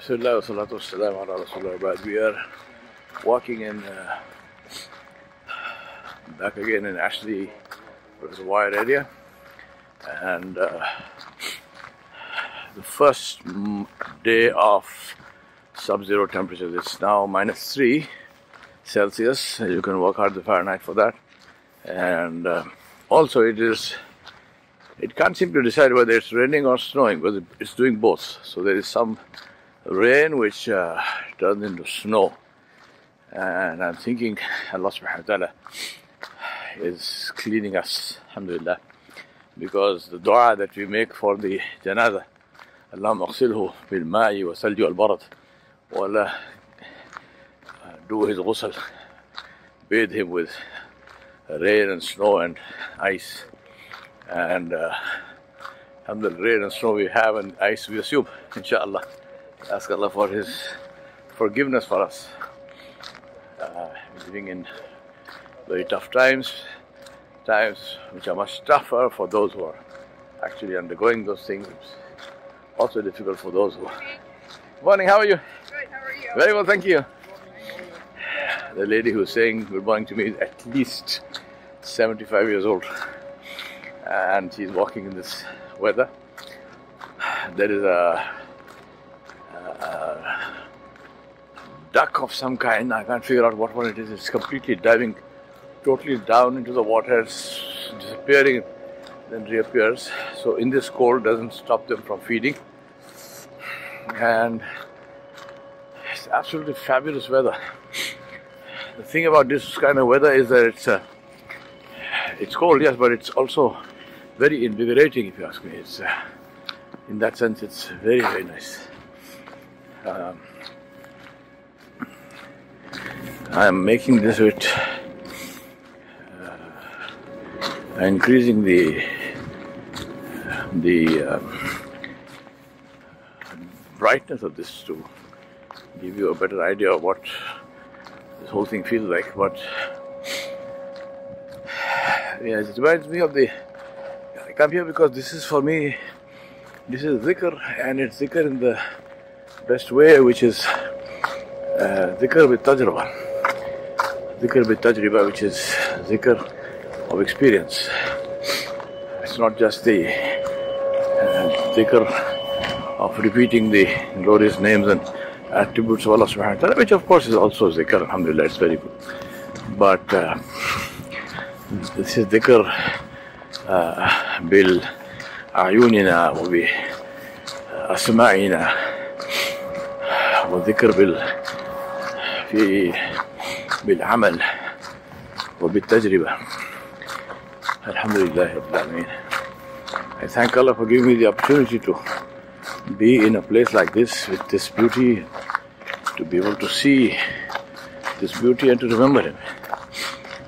Bismillah wa salatu wassalam ala Rasulullah. We are walking in uh, back again in Ashley Reservoir area, and uh, the first day of sub-zero temperatures. It's now minus three Celsius. You can work out the Fahrenheit for that, and uh, also it is. It can't seem to decide whether it's raining or snowing, but it's doing both. So there is some rain which uh, turns into snow. And I'm thinking Allah subhanahu wa ta'ala is cleaning us, alhamdulillah. Because the dua that we make for the janaza, اللهم اغسله بالماء والثلج والبرد ولا do his ghusl, bathe him with rain and snow and ice. And uh, alhamdulillah, rain and snow we have and ice we assume, inshallah. Ask Allah for His forgiveness for us. Uh, living in very tough times, times which are much tougher for those who are actually undergoing those things. Also difficult for those who. Good Morning, how are you? Good, how are you? Very well, thank you. The lady who's saying good morning to me is at least 75 years old, and she's walking in this weather. There is a uh, duck of some kind. I can't figure out what one it is. It's completely diving totally down into the water, disappearing, then reappears. So in this cold doesn't stop them from feeding. And it's absolutely fabulous weather. The thing about this kind of weather is that it's uh, it's cold, yes, but it's also very invigorating. If you ask me, it's uh, in that sense, it's very very nice. Um, I am making this with uh, increasing the the um, brightness of this to give you a better idea of what this whole thing feels like. But yes, it reminds me of the. I come here because this is for me. This is zikr, and it's zikr in the best way which is uh, zikr with tajriba. Zikr with tajriba which is zikr of experience. It's not just the uh, of repeating the glorious names and attributes of Allah subhanahu wa ta'ala which of course is also zikr. alhamdulillah it's very good. But uh, this is zikr uh, bil ayunina wa bi uh, asma'ina. وذكر بال في بالعمل وبالتجربة الحمد لله رب العالمين I thank Allah for giving me the opportunity to be in a place like this with this beauty to be able to see this beauty and to remember Him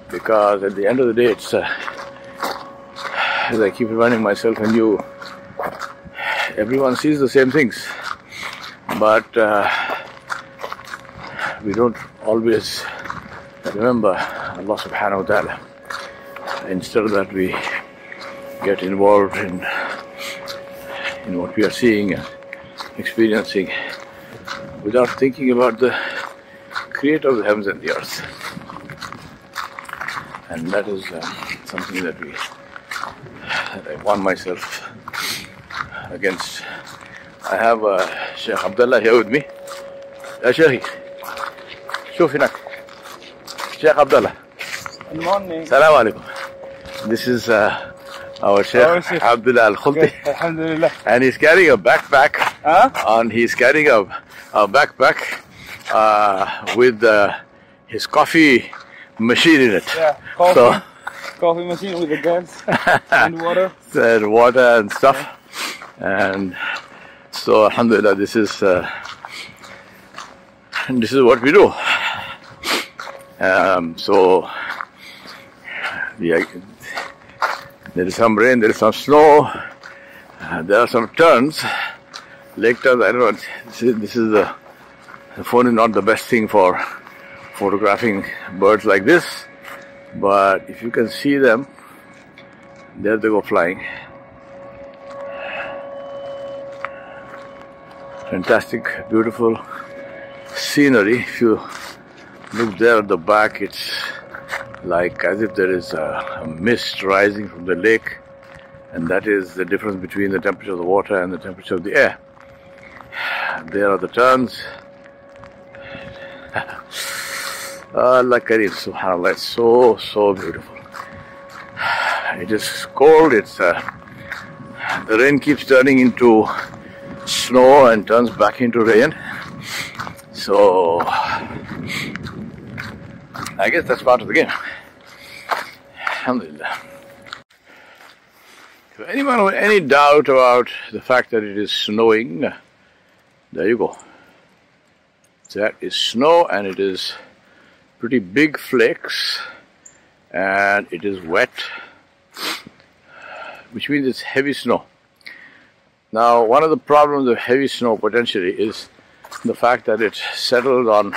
because at the end of the day it's uh, as I keep reminding myself and you everyone sees the same things but uh, we don't always remember Allah subhanahu wa ta'ala. Instead of that, we get involved in, in what we are seeing and experiencing without thinking about the creator of the heavens and the earth. And that is uh, something that we that I warn myself against. I have uh, Sheikh Abdullah here with me. Uh, Sheikh, شوف هناك شيخ عبد الله Good morning. السلام عليكم This is uh, our Sheikh Our Sheikh. Abdullah Al Khulti Good, Alhamdulillah. and he's carrying a backpack Huh? and he's carrying a, a backpack uh, with uh, his coffee machine in it. Yeah, coffee. So, Coffee machine with the gas and water. and water and stuff. And so, Alhamdulillah, this is uh, this is what we do. Um, so, yeah, there is some rain, there is some snow, uh, there are some terns, lake terns. I don't know. This is, this is the, the phone is not the best thing for photographing birds like this, but if you can see them, there they go flying. fantastic, beautiful scenery. If you look there at the back, it's like as if there is a, a mist rising from the lake, and that is the difference between the temperature of the water and the temperature of the air. There are the terns. Allah Kareem, subhanAllah, it's so, so beautiful. It is cold, it's uh, the rain keeps turning into snow and turns back into rain. So I guess that's part of the game. Alhamdulillah. If anyone with any doubt about the fact that it is snowing, there you go. That is snow and it is pretty big flakes and it is wet, which means it's heavy snow. Now, one of the problems of heavy snow potentially is the fact that it settles on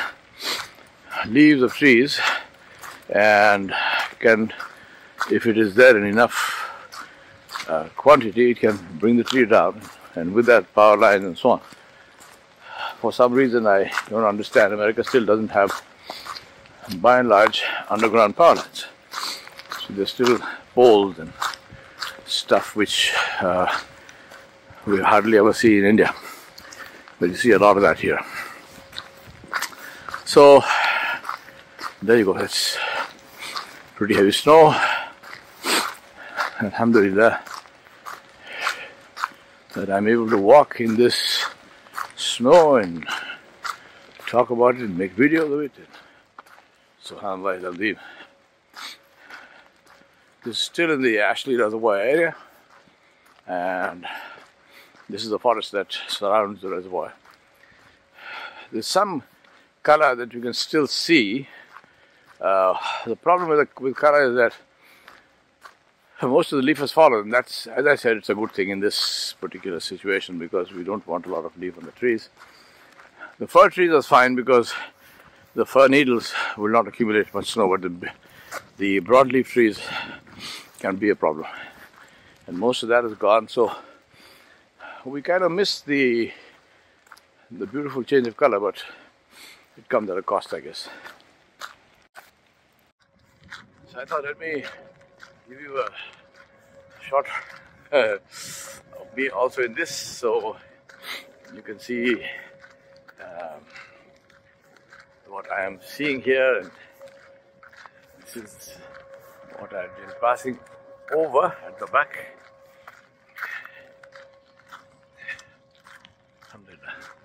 leaves of trees and can, if it is there in enough uh, quantity, it can bring the tree down, and with that, power lines and so on. For some reason, I don't understand. America still doesn't have, by and large, underground power lines. So there's still poles and stuff which uh, we hardly ever see in India. But you see a lot of that here. So there you go. It's pretty heavy snow. Alhamdulillah that I'm able to walk in this snow and talk about it and make videos of it. Subhanallah al-Azim. This is still in the Ashley Reservoir area and this is the forest that surrounds the reservoir. There's some color that you can still see. Uh, the problem with, the, with color is that most of the leaf has fallen. That's, as I said, it's a good thing in this particular situation because we don't want a lot of leaf on the trees. The fir trees are fine because the fir needles will not accumulate much snow, but the, the broadleaf trees can be a problem. And most of that is gone, so we kind of miss the the beautiful change of color, but it comes at a cost, I guess. So I thought let me give you a shot uh, of me also in this, so you can see um, what I am seeing here, and this is what I've been passing over at the back.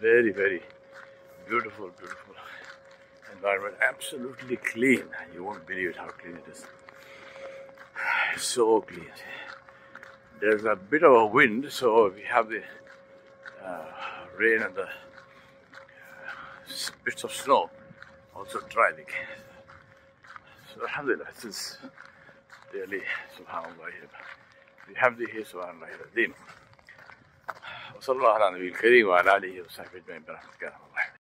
Very, very beautiful, beautiful environment. Absolutely clean. You won't believe how clean it is. So clean. There's a bit of a wind, so we have the uh, rain and the uh, bits of snow also driving. So Alhamdulillah, this is really subhanallah. We have the here subhanallah. وصلى الله على النبي الكريم وعلى اله وصحبه اجمعين برحمتك يا رب